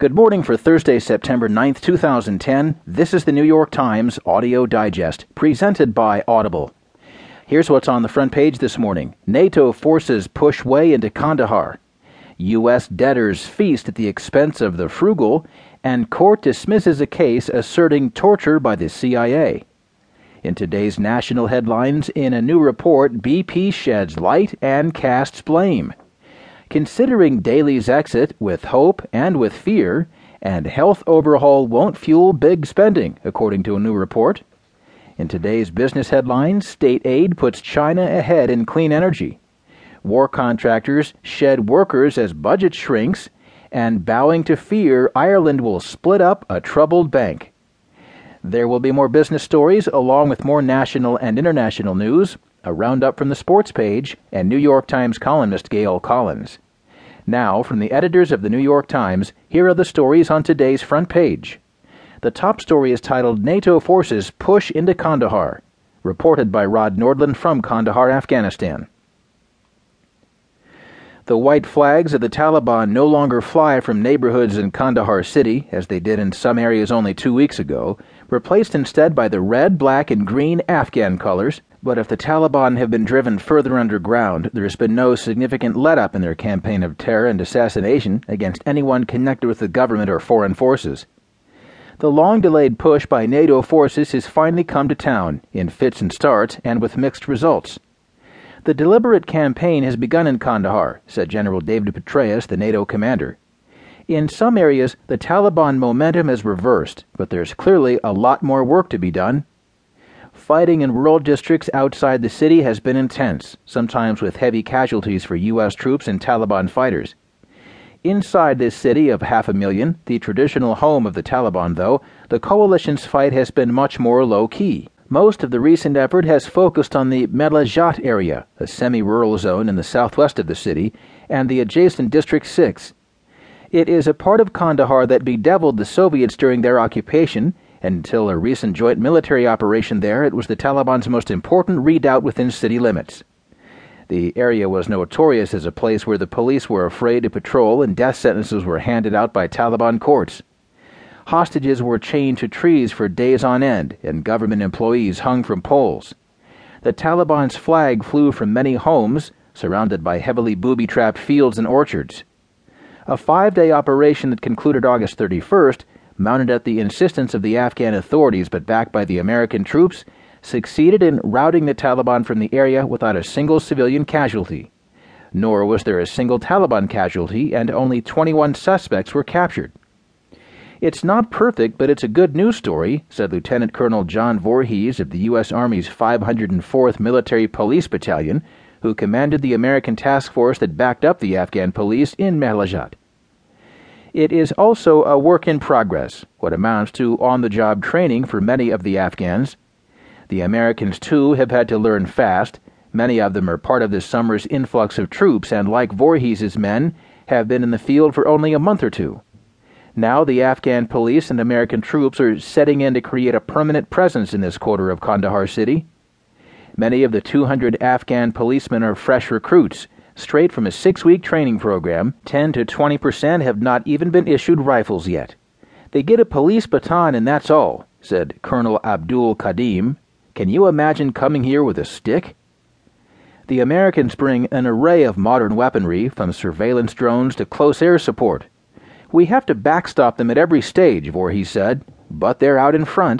Good morning for Thursday, September 9th, 2010. This is the New York Times Audio Digest, presented by Audible. Here's what's on the front page this morning NATO forces push way into Kandahar. U.S. debtors feast at the expense of the frugal, and court dismisses a case asserting torture by the CIA. In today's national headlines, in a new report, BP sheds light and casts blame considering Daley's exit with hope and with fear, and health overhaul won't fuel big spending, according to a new report. In today's business headlines, state aid puts China ahead in clean energy. War contractors shed workers as budget shrinks, and bowing to fear, Ireland will split up a troubled bank. There will be more business stories along with more national and international news a roundup from the sports page, and New York Times columnist Gail Collins. Now, from the editors of the New York Times, here are the stories on today's front page. The top story is titled NATO Forces Push into Kandahar, reported by Rod Nordland from Kandahar, Afghanistan. The white flags of the Taliban no longer fly from neighborhoods in Kandahar city, as they did in some areas only two weeks ago, replaced instead by the red, black, and green Afghan colors but if the Taliban have been driven further underground, there has been no significant let up in their campaign of terror and assassination against anyone connected with the government or foreign forces. The long delayed push by NATO forces has finally come to town, in fits and starts, and with mixed results. The deliberate campaign has begun in Kandahar, said General David Petraeus, the NATO commander. In some areas, the Taliban momentum has reversed, but there's clearly a lot more work to be done fighting in rural districts outside the city has been intense, sometimes with heavy casualties for U.S. troops and Taliban fighters. Inside this city of half a million, the traditional home of the Taliban, though, the coalition's fight has been much more low key. Most of the recent effort has focused on the Melajat area, a semi rural zone in the southwest of the city, and the adjacent District 6. It is a part of Kandahar that bedeviled the Soviets during their occupation until a recent joint military operation there, it was the Taliban's most important redoubt within city limits. The area was notorious as a place where the police were afraid to patrol and death sentences were handed out by Taliban courts. Hostages were chained to trees for days on end, and government employees hung from poles. The Taliban's flag flew from many homes, surrounded by heavily booby trapped fields and orchards. A five day operation that concluded August 31st mounted at the insistence of the Afghan authorities but backed by the American troops, succeeded in routing the Taliban from the area without a single civilian casualty. Nor was there a single Taliban casualty, and only 21 suspects were captured. It's not perfect, but it's a good news story, said Lieutenant Colonel John Voorhees of the U.S. Army's 504th Military Police Battalion, who commanded the American task force that backed up the Afghan police in Melajat. It is also a work in progress, what amounts to on the job training for many of the Afghans. The Americans, too, have had to learn fast. Many of them are part of this summer's influx of troops and, like Voorhees's men, have been in the field for only a month or two. Now the Afghan police and American troops are setting in to create a permanent presence in this quarter of Kandahar city. Many of the 200 Afghan policemen are fresh recruits straight from a six week training program, 10 to 20 percent have not even been issued rifles yet. They get a police baton and that's all, said Colonel Abdul Kadim. Can you imagine coming here with a stick? The Americans bring an array of modern weaponry, from surveillance drones to close air support. We have to backstop them at every stage, Voorhees said, but they're out in front.